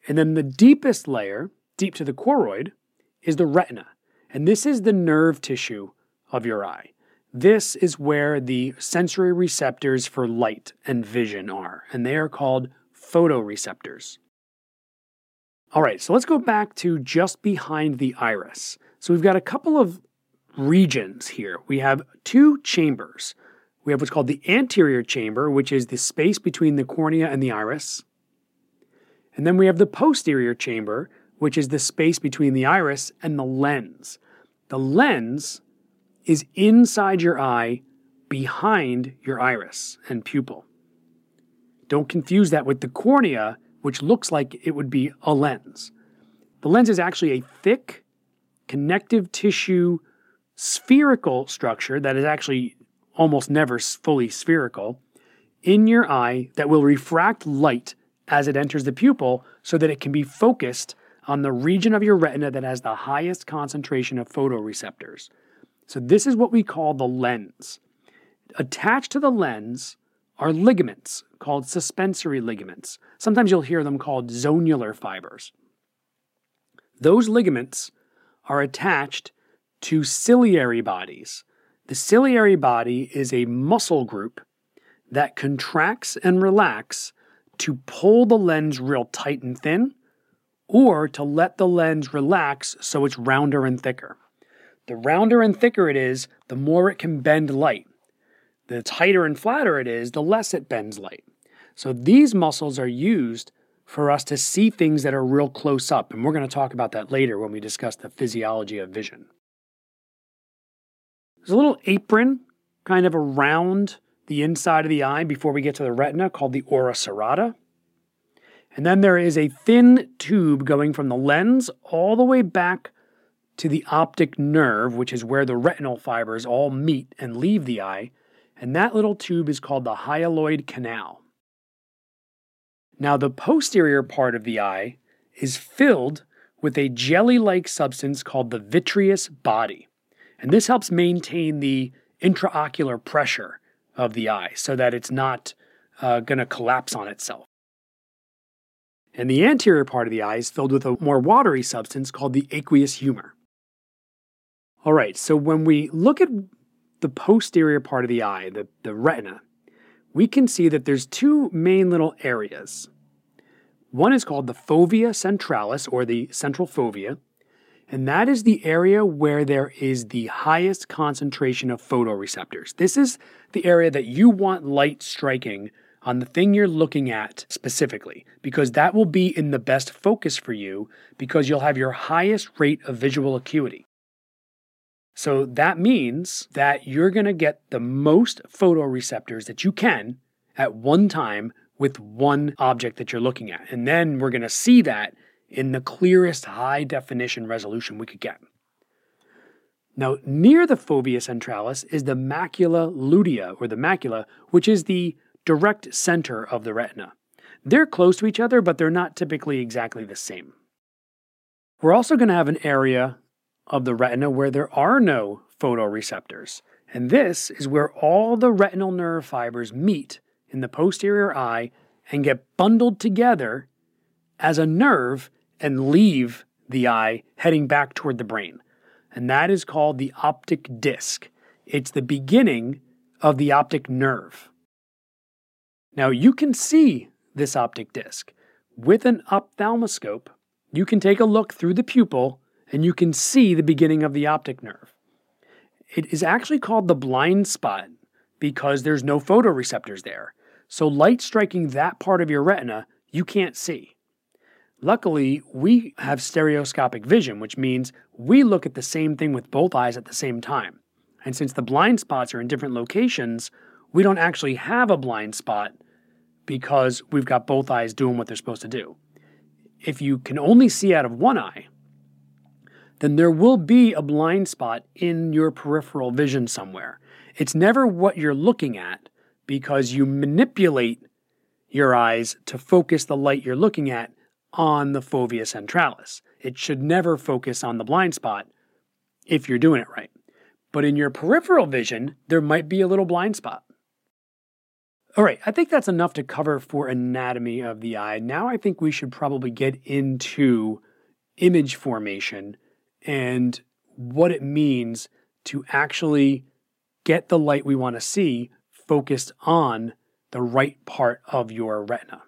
And then the deepest layer, deep to the choroid, is the retina. And this is the nerve tissue of your eye. This is where the sensory receptors for light and vision are, and they are called photoreceptors. All right, so let's go back to just behind the iris. So we've got a couple of regions here. We have two chambers. We have what's called the anterior chamber, which is the space between the cornea and the iris. And then we have the posterior chamber, which is the space between the iris and the lens. The lens is inside your eye behind your iris and pupil. Don't confuse that with the cornea, which looks like it would be a lens. The lens is actually a thick, connective tissue spherical structure that is actually almost never fully spherical, in your eye that will refract light as it enters the pupil so that it can be focused on the region of your retina that has the highest concentration of photoreceptors. So, this is what we call the lens. Attached to the lens are ligaments called suspensory ligaments. Sometimes you'll hear them called zonular fibers. Those ligaments are attached to ciliary bodies. The ciliary body is a muscle group that contracts and relax to pull the lens real tight and thin, or to let the lens relax so it's rounder and thicker. The rounder and thicker it is, the more it can bend light. The tighter and flatter it is, the less it bends light. So these muscles are used for us to see things that are real close up, and we're going to talk about that later when we discuss the physiology of vision. There's a little apron kind of around the inside of the eye before we get to the retina called the ora serrata. And then there is a thin tube going from the lens all the way back to the optic nerve, which is where the retinal fibers all meet and leave the eye. And that little tube is called the hyaloid canal. Now, the posterior part of the eye is filled with a jelly like substance called the vitreous body. And this helps maintain the intraocular pressure of the eye so that it's not uh, going to collapse on itself. And the anterior part of the eye is filled with a more watery substance called the aqueous humor. All right, so when we look at the posterior part of the eye, the, the retina, we can see that there's two main little areas. One is called the fovea centralis, or the central fovea, and that is the area where there is the highest concentration of photoreceptors. This is the area that you want light striking on the thing you're looking at specifically, because that will be in the best focus for you because you'll have your highest rate of visual acuity. So that means that you're going to get the most photoreceptors that you can at one time with one object that you're looking at. And then we're going to see that in the clearest high definition resolution we could get. Now, near the fovea centralis is the macula lutea, or the macula, which is the direct center of the retina. They're close to each other, but they're not typically exactly the same. We're also going to have an area of the retina where there are no photoreceptors, and this is where all the retinal nerve fibers meet in the posterior eye and get bundled together as a nerve and leave the eye heading back toward the brain. And that is called the optic disc. It's the beginning of the optic nerve. Now, you can see this optic disc. With an ophthalmoscope, you can take a look through the pupil and you can see the beginning of the optic nerve. It is actually called the blind spot because there's no photoreceptors there. So, light striking that part of your retina, you can't see. Luckily, we have stereoscopic vision, which means we look at the same thing with both eyes at the same time. And since the blind spots are in different locations, we don't actually have a blind spot because we've got both eyes doing what they're supposed to do. If you can only see out of one eye, then there will be a blind spot in your peripheral vision somewhere. It's never what you're looking at because you manipulate your eyes to focus the light you're looking at on the fovea centralis. It should never focus on the blind spot if you're doing it right. But in your peripheral vision, there might be a little blind spot. All right, I think that's enough to cover for anatomy of the eye. Now I think we should probably get into image formation and what it means to actually get the light we want to see focused on the right part of your retina.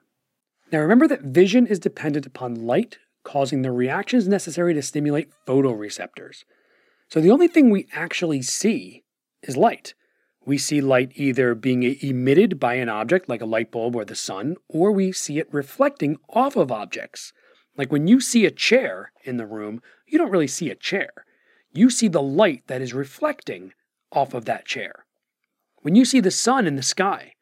Now remember that vision is dependent upon light causing the reactions necessary to stimulate photoreceptors. So the only thing we actually see is light. We see light either being emitted by an object like a light bulb or the sun, or we see it reflecting off of objects. Like when you see a chair in the room, you don't really see a chair. You see the light that is reflecting off of that chair. When you see the sun in the sky,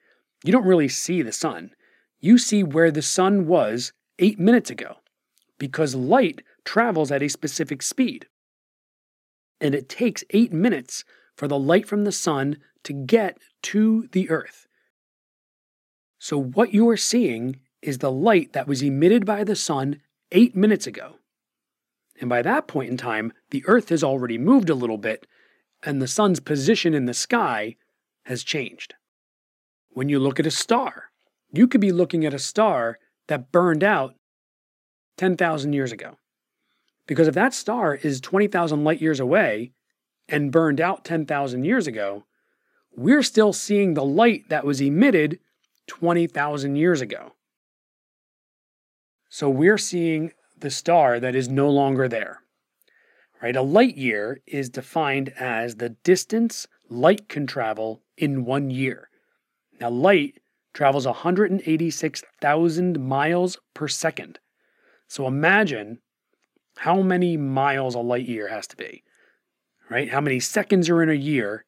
you don't really see the sun. You see where the sun was eight minutes ago because light travels at a specific speed. And it takes eight minutes for the light from the sun to get to the earth. So, what you are seeing is the light that was emitted by the sun eight minutes ago. And by that point in time, the Earth has already moved a little bit, and the sun's position in the sky has changed. When you look at a star, you could be looking at a star that burned out 10,000 years ago. Because if that star is 20,000 light years away and burned out 10,000 years ago, we're still seeing the light that was emitted 20,000 years ago. So we're seeing the star that is no longer there. Right? A light year is defined as the distance light can travel in one year. Now, light travels 186,000 miles per second. So imagine how many miles a light year has to be, right? How many seconds are in a year,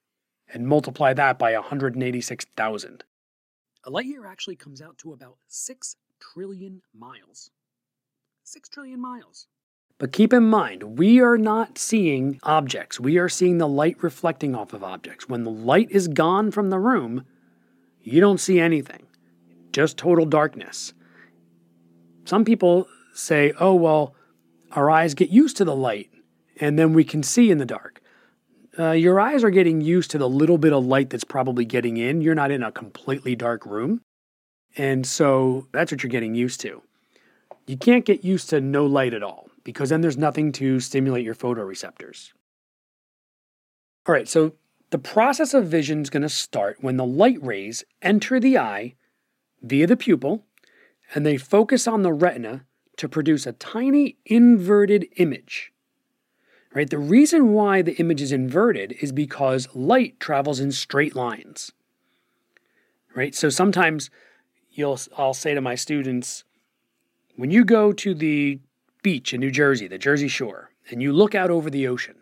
and multiply that by 186,000. A light year actually comes out to about 6 trillion miles. 6 trillion miles. But keep in mind, we are not seeing objects. We are seeing the light reflecting off of objects. When the light is gone from the room, you don't see anything, just total darkness. Some people say, oh, well, our eyes get used to the light and then we can see in the dark. Uh, your eyes are getting used to the little bit of light that's probably getting in. You're not in a completely dark room. And so that's what you're getting used to. You can't get used to no light at all because then there's nothing to stimulate your photoreceptors. All right, so the process of vision is going to start when the light rays enter the eye via the pupil and they focus on the retina to produce a tiny inverted image. Right? The reason why the image is inverted is because light travels in straight lines. Right? So sometimes you'll I'll say to my students, when you go to the beach in New Jersey, the Jersey Shore, and you look out over the ocean,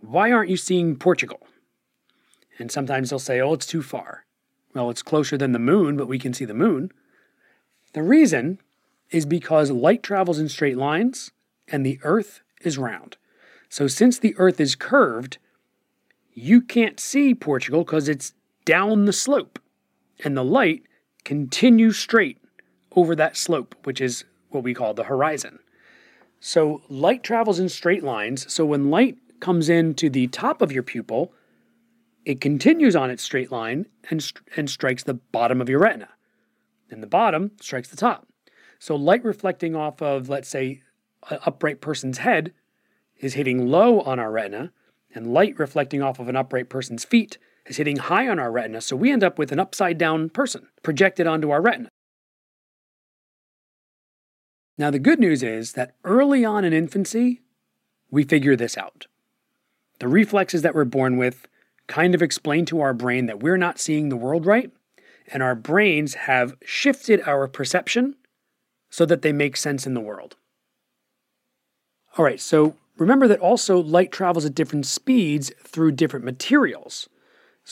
why aren't you seeing Portugal? And sometimes they'll say, oh, it's too far. Well, it's closer than the moon, but we can see the moon. The reason is because light travels in straight lines and the earth is round. So, since the earth is curved, you can't see Portugal because it's down the slope, and the light continues straight over that slope, which is what we call the horizon. So, light travels in straight lines. So, when light comes into the top of your pupil, it continues on its straight line and, and strikes the bottom of your retina. And the bottom strikes the top. So, light reflecting off of, let's say, an upright person's head is hitting low on our retina, and light reflecting off of an upright person's feet is hitting high on our retina. So, we end up with an upside down person projected onto our retina. Now, the good news is that early on in infancy, we figure this out. The reflexes that we're born with kind of explain to our brain that we're not seeing the world right, and our brains have shifted our perception so that they make sense in the world. All right, so remember that also light travels at different speeds through different materials.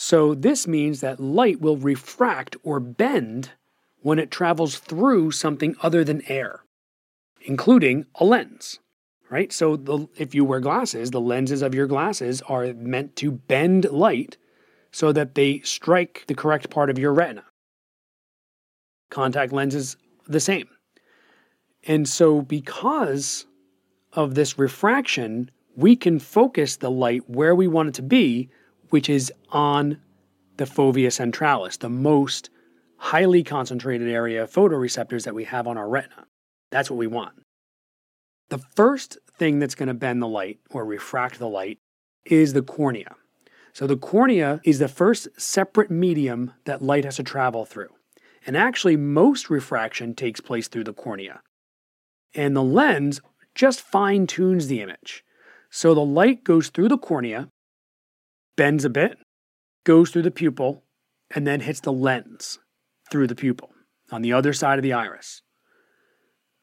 So this means that light will refract or bend when it travels through something other than air, including a lens. Right? So the, if you wear glasses, the lenses of your glasses are meant to bend light so that they strike the correct part of your retina. Contact lenses, the same. And so, because of this refraction, we can focus the light where we want it to be, which is on the fovea centralis, the most highly concentrated area of photoreceptors that we have on our retina. That's what we want. The first thing that's going to bend the light or refract the light is the cornea. So, the cornea is the first separate medium that light has to travel through. And actually, most refraction takes place through the cornea. And the lens just fine tunes the image. So the light goes through the cornea, bends a bit, goes through the pupil, and then hits the lens through the pupil on the other side of the iris.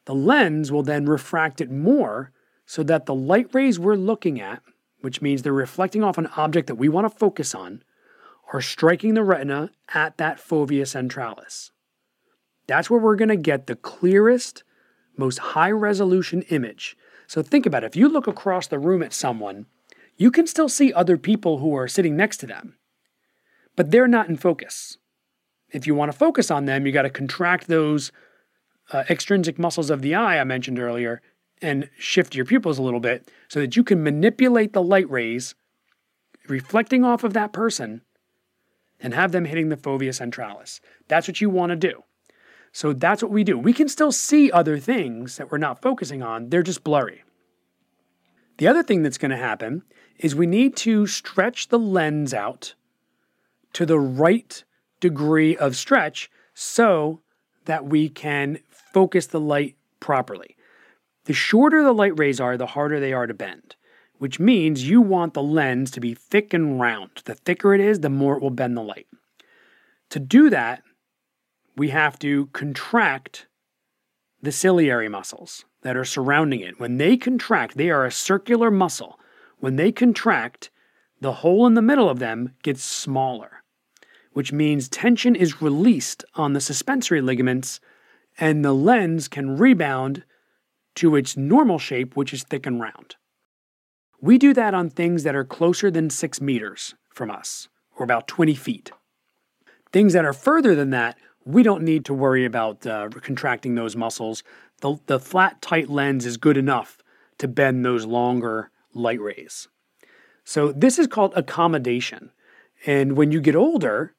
The lens will then refract it more so that the light rays we're looking at, which means they're reflecting off an object that we want to focus on, are striking the retina at that fovea centralis. That's where we're going to get the clearest most high resolution image. So think about it. If you look across the room at someone, you can still see other people who are sitting next to them, but they're not in focus. If you want to focus on them, you got to contract those uh, extrinsic muscles of the eye I mentioned earlier and shift your pupils a little bit so that you can manipulate the light rays reflecting off of that person and have them hitting the fovea centralis. That's what you want to do. So that's what we do. We can still see other things that we're not focusing on, they're just blurry. The other thing that's going to happen is we need to stretch the lens out to the right degree of stretch so that we can focus the light properly. The shorter the light rays are, the harder they are to bend, which means you want the lens to be thick and round. The thicker it is, the more it will bend the light. To do that, we have to contract the ciliary muscles that are surrounding it. When they contract, they are a circular muscle. When they contract, the hole in the middle of them gets smaller, which means tension is released on the suspensory ligaments and the lens can rebound to its normal shape, which is thick and round. We do that on things that are closer than six meters from us, or about 20 feet. Things that are further than that, we don't need to worry about uh, contracting those muscles. The, the flat, tight lens is good enough to bend those longer light rays. So, this is called accommodation. And when you get older,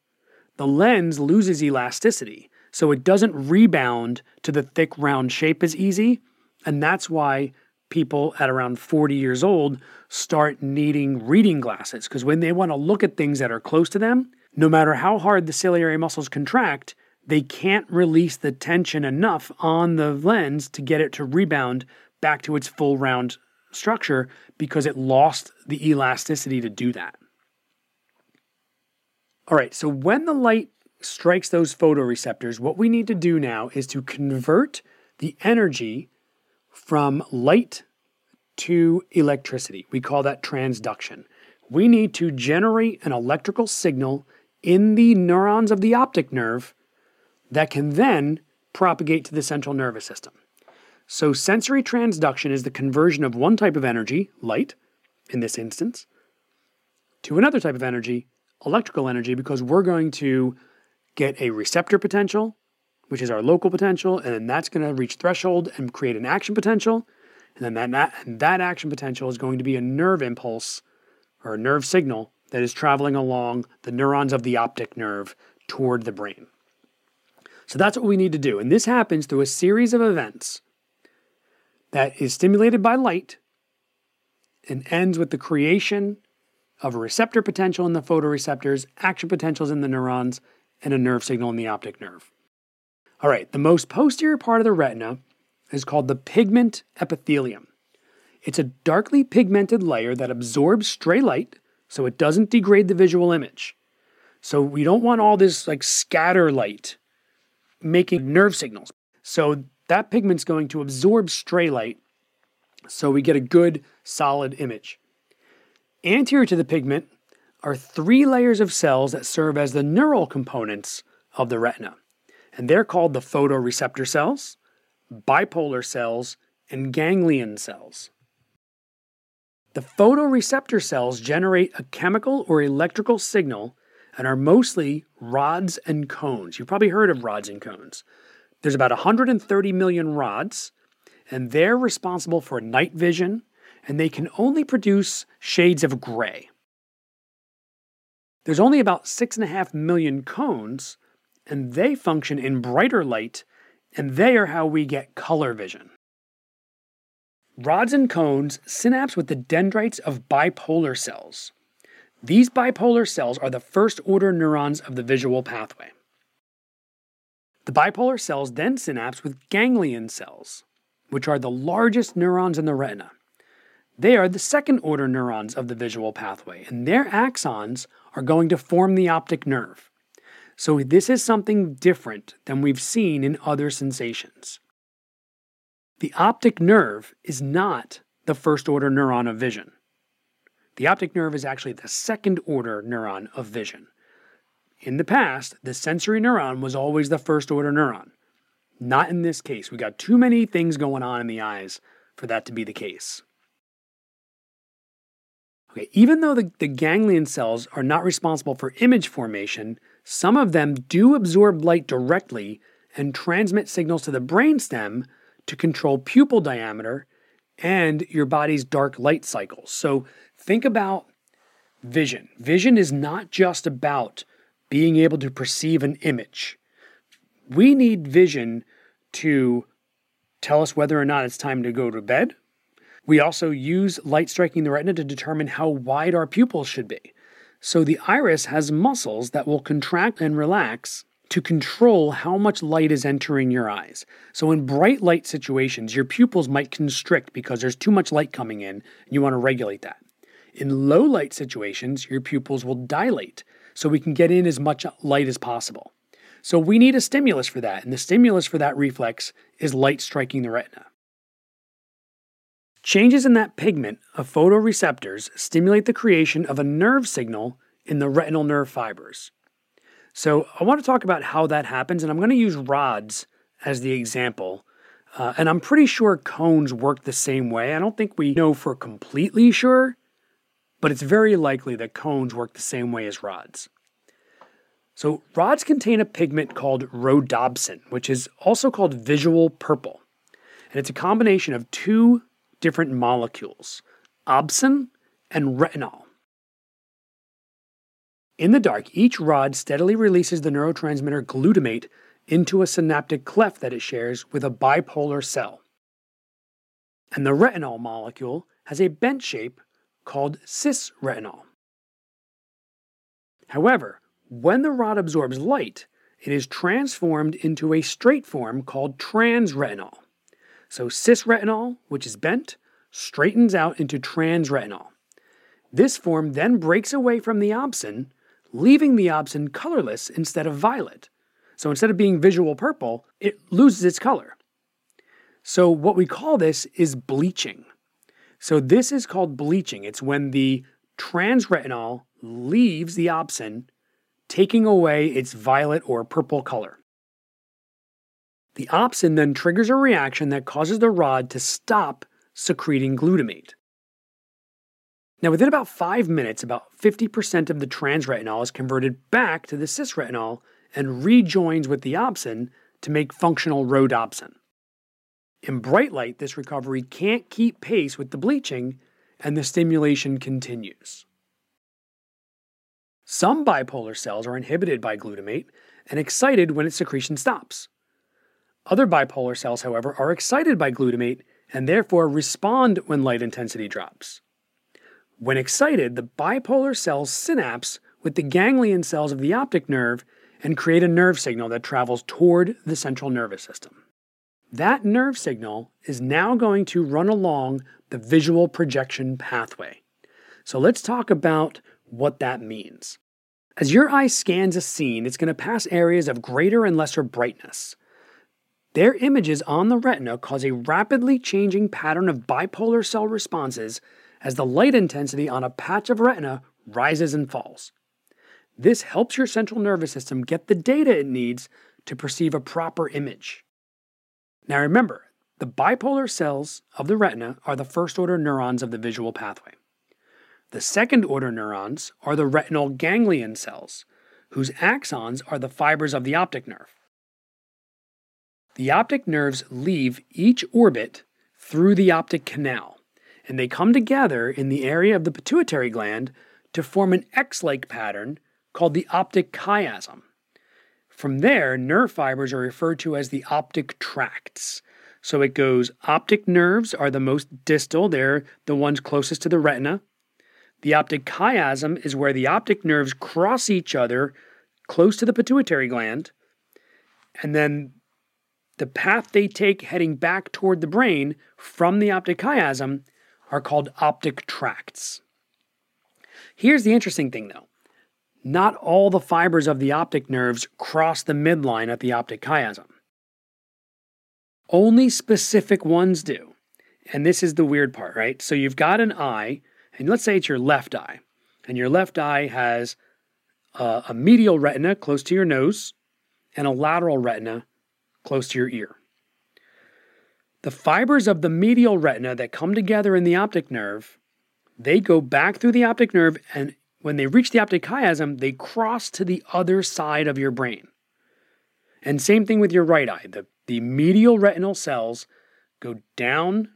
the lens loses elasticity. So, it doesn't rebound to the thick, round shape as easy. And that's why people at around 40 years old start needing reading glasses. Because when they want to look at things that are close to them, no matter how hard the ciliary muscles contract, they can't release the tension enough on the lens to get it to rebound back to its full round structure because it lost the elasticity to do that. All right, so when the light strikes those photoreceptors, what we need to do now is to convert the energy from light to electricity. We call that transduction. We need to generate an electrical signal in the neurons of the optic nerve that can then propagate to the central nervous system. So, sensory transduction is the conversion of one type of energy, light in this instance, to another type of energy, electrical energy, because we're going to get a receptor potential, which is our local potential, and then that's going to reach threshold and create an action potential. And then that, that, that action potential is going to be a nerve impulse or a nerve signal that is traveling along the neurons of the optic nerve toward the brain. So that's what we need to do. And this happens through a series of events that is stimulated by light and ends with the creation of a receptor potential in the photoreceptors, action potentials in the neurons, and a nerve signal in the optic nerve. All right, the most posterior part of the retina is called the pigment epithelium. It's a darkly pigmented layer that absorbs stray light so it doesn't degrade the visual image. So we don't want all this like scatter light making nerve signals. So that pigment's going to absorb stray light so we get a good solid image. Anterior to the pigment are three layers of cells that serve as the neural components of the retina. And they're called the photoreceptor cells, bipolar cells, and ganglion cells. The photoreceptor cells generate a chemical or electrical signal and are mostly rods and cones. You've probably heard of rods and cones. There's about 130 million rods, and they're responsible for night vision, and they can only produce shades of gray. There's only about 6.5 million cones, and they function in brighter light, and they are how we get color vision. Rods and cones synapse with the dendrites of bipolar cells. These bipolar cells are the first order neurons of the visual pathway. The bipolar cells then synapse with ganglion cells, which are the largest neurons in the retina. They are the second order neurons of the visual pathway, and their axons are going to form the optic nerve. So, this is something different than we've seen in other sensations. The optic nerve is not the first order neuron of vision. The optic nerve is actually the second order neuron of vision. In the past, the sensory neuron was always the first order neuron. Not in this case. We got too many things going on in the eyes for that to be the case. Okay, even though the, the ganglion cells are not responsible for image formation, some of them do absorb light directly and transmit signals to the brainstem to control pupil diameter and your body's dark light cycles. So think about vision. Vision is not just about being able to perceive an image. We need vision to tell us whether or not it's time to go to bed. We also use light striking the retina to determine how wide our pupils should be. So the iris has muscles that will contract and relax to control how much light is entering your eyes. So in bright light situations, your pupils might constrict because there's too much light coming in and you want to regulate that. In low light situations, your pupils will dilate so we can get in as much light as possible. So we need a stimulus for that, and the stimulus for that reflex is light striking the retina. Changes in that pigment of photoreceptors stimulate the creation of a nerve signal in the retinal nerve fibers. So I want to talk about how that happens, and I'm going to use rods as the example. Uh, and I'm pretty sure cones work the same way. I don't think we know for completely sure, but it's very likely that cones work the same way as rods. So, rods contain a pigment called rhodopsin, which is also called visual purple. And it's a combination of two different molecules, opsin and retinol. In the dark, each rod steadily releases the neurotransmitter glutamate into a synaptic cleft that it shares with a bipolar cell. And the retinol molecule has a bent shape called cisretinol. However, when the rod absorbs light, it is transformed into a straight form called transretinol. So cisretinol, which is bent, straightens out into transretinol. This form then breaks away from the opsin, leaving the opsin colorless instead of violet. So instead of being visual purple, it loses its color. So what we call this is bleaching. So this is called bleaching. It's when the transretinol leaves the opsin, taking away its violet or purple color. The opsin then triggers a reaction that causes the rod to stop secreting glutamate. Now, within about five minutes, about 50% of the transretinol is converted back to the cisretinol and rejoins with the opsin to make functional rhodopsin. In bright light, this recovery can't keep pace with the bleaching, and the stimulation continues. Some bipolar cells are inhibited by glutamate and excited when its secretion stops. Other bipolar cells, however, are excited by glutamate and therefore respond when light intensity drops. When excited, the bipolar cells synapse with the ganglion cells of the optic nerve and create a nerve signal that travels toward the central nervous system. That nerve signal is now going to run along the visual projection pathway. So let's talk about what that means. As your eye scans a scene, it's going to pass areas of greater and lesser brightness. Their images on the retina cause a rapidly changing pattern of bipolar cell responses as the light intensity on a patch of retina rises and falls. This helps your central nervous system get the data it needs to perceive a proper image. Now remember, the bipolar cells of the retina are the first order neurons of the visual pathway. The second order neurons are the retinal ganglion cells, whose axons are the fibers of the optic nerve. The optic nerves leave each orbit through the optic canal and they come together in the area of the pituitary gland to form an X like pattern called the optic chiasm. From there, nerve fibers are referred to as the optic tracts. So it goes optic nerves are the most distal, they're the ones closest to the retina. The optic chiasm is where the optic nerves cross each other close to the pituitary gland. And then the path they take heading back toward the brain from the optic chiasm are called optic tracts. Here's the interesting thing though not all the fibers of the optic nerves cross the midline at the optic chiasm. Only specific ones do. And this is the weird part, right? So you've got an eye, and let's say it's your left eye, and your left eye has a, medial retina close to your nose and a lateral retina close to your ear. The fibers of the medial retina that come together in the optic nerve, they go back through the optic nerve and when they reach the optic chiasm, they cross to the other side of your brain. And same thing with your right eye. The, the medial retinal cells go down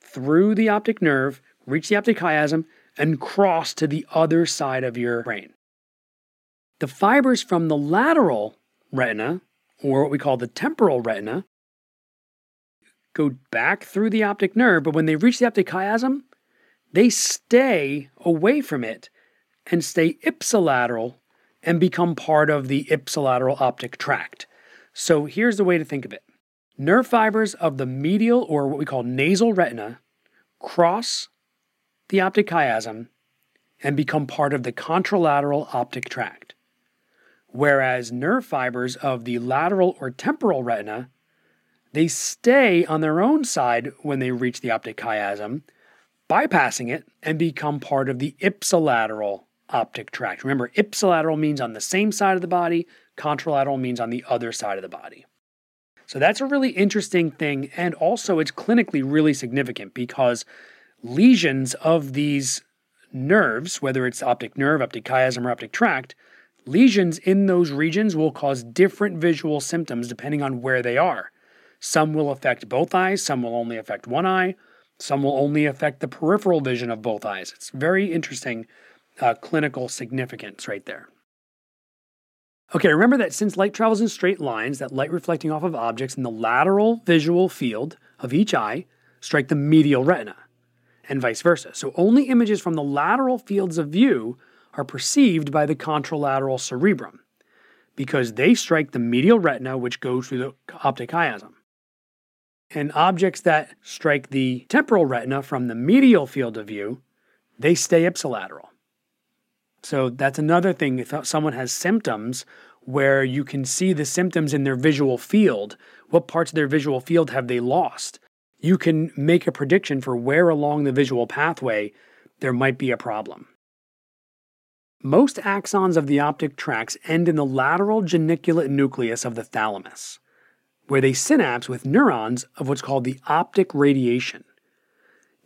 through the optic nerve, reach the optic chiasm, and cross to the other side of your brain. The fibers from the lateral retina, or what we call the temporal retina, go back through the optic nerve, but when they reach the optic chiasm, they stay away from it and stay ipsilateral and become part of the ipsilateral optic tract. So here's the way to think of it nerve fibers of the medial or what we call nasal retina cross the optic chiasm and become part of the contralateral optic tract. Whereas nerve fibers of the lateral or temporal retina they stay on their own side when they reach the optic chiasm, bypassing it and become part of the ipsilateral optic tract. Remember, ipsilateral means on the same side of the body, contralateral means on the other side of the body. So that's a really interesting thing. And also, it's clinically really significant because lesions of these nerves, whether it's optic nerve, optic chiasm, or optic tract, lesions in those regions will cause different visual symptoms depending on where they are. Some will affect both eyes, some will only affect one eye, some will only affect the peripheral vision of both eyes. It's very interesting uh, clinical significance right there. Okay, remember that since light travels in straight lines, that light reflecting off of objects in the lateral visual field of each eye strike the medial retina, and vice versa. So only images from the lateral fields of view are perceived by the contralateral cerebrum because they strike the medial retina, which goes through the optic chiasm and objects that strike the temporal retina from the medial field of view, they stay ipsilateral. So that's another thing. If someone has symptoms where you can see the symptoms in their visual field, what parts of their visual field have they lost? You can make a prediction for where along the visual pathway there might be a problem. Most axons of the optic tracts end in the lateral geniculate nucleus of the thalamus, where they synapse with neurons of what's called the optic radiation.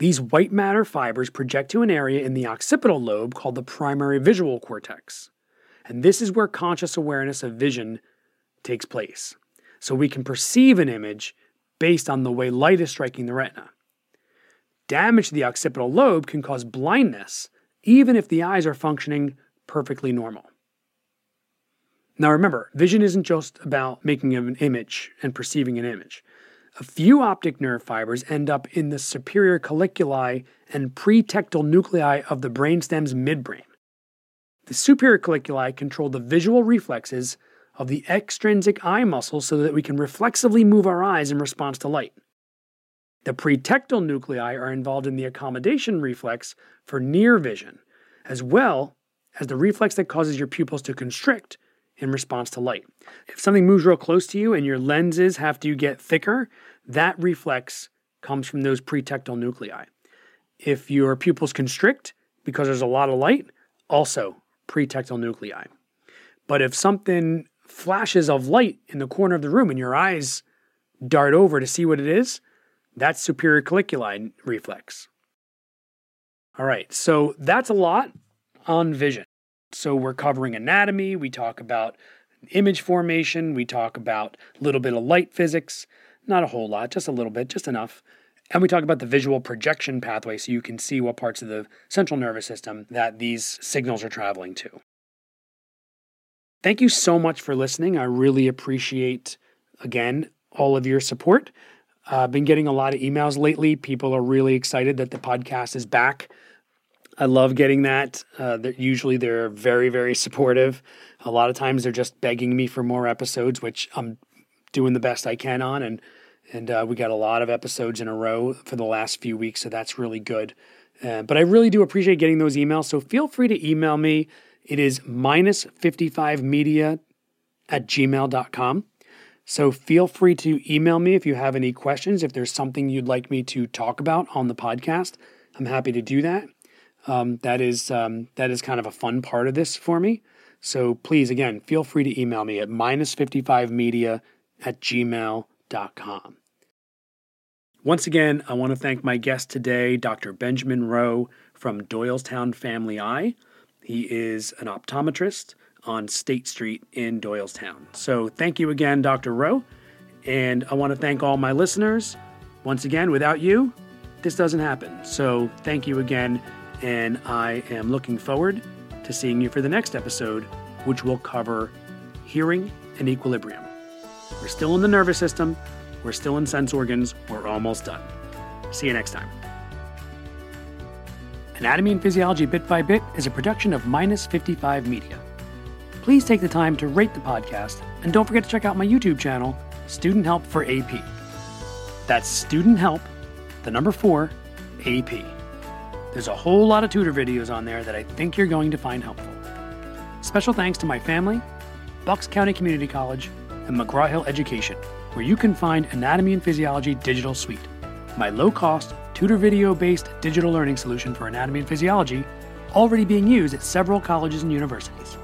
These white matter fibers project to an area in the occipital lobe called the primary visual cortex. And this is where conscious awareness of vision takes place. So we can perceive an image based on the way light is striking the retina. Damage to the occipital lobe can cause blindness, even if the eyes are functioning perfectly normal. Now remember, vision isn't just about making an image and perceiving an image. A few optic nerve fibers end up in the superior colliculi and pretectal nuclei of the brainstem's midbrain. The superior colliculi control the visual reflexes of the extrinsic eye muscles so that we can reflexively move our eyes in response to light. The pretectal nuclei are involved in the accommodation reflex for near vision, as well as the reflex that causes your pupils to constrict in response to light. If something moves real close to you and your lenses have to get thicker, that reflex comes from those pretectal nuclei. If your pupils constrict because there's a lot of light, also pretectal nuclei. But if something flashes of light in the corner of the room and your eyes dart over to see what it is, that's superior colliculi reflex. All right, so that's a lot on vision. So we're covering anatomy, we talk about image formation, we talk about a little bit of light physics, not a whole lot, just a little bit, just enough. And we talk about the visual projection pathway so you can see what parts of the central nervous system that these signals are traveling to. Thank you so much for listening. I really appreciate, again, all of your support. I've uh, been getting a lot of emails lately. People are really excited that the podcast is back. I love getting that. Uh, usually they're very, very supportive. A lot of times they're just begging me for more episodes, which I'm doing the best I can on. And and uh, we got a lot of episodes in a row for the last few weeks, so that's really good. Uh, but I really do appreciate getting those emails. So feel free to email me. It is minus 55media at gmail.com. So feel free to email me if you have any questions. If there's something you'd like me to talk about on the podcast, I'm happy to do that. Um, that is um, that is kind of a fun part of this for me. So please, again, feel free to email me at minus 55media at gmail.com. Once again, I want to thank my guest today, Dr. Benjamin Rowe from Doylestown Family Eye. He is an optometrist on State Street in Doylestown. So thank you again, Dr. Rowe. And I want to thank all my listeners. Once again, without you, this doesn't happen. So thank you again and I am looking forward to seeing you for the next episode, which will cover hearing and equilibrium. We're still in the nervous system, we're still in sense organs, we're almost done. See you next time. Anatomy and Physiology Bit by Bit is a production of Minus 55 Media. Please take the time to rate the podcast, and don't forget to check out my YouTube channel, Student Help for AP. That's Student Help, the number four, AP. There's a whole lot of tutor videos on there that I think you're going to find helpful. Special thanks to my family, Bucks County Community College, and McGraw Hill Education, where you can find Anatomy and Physiology Digital Suite, my low cost, tutor video based digital learning solution for anatomy and physiology, already being used at several colleges and universities.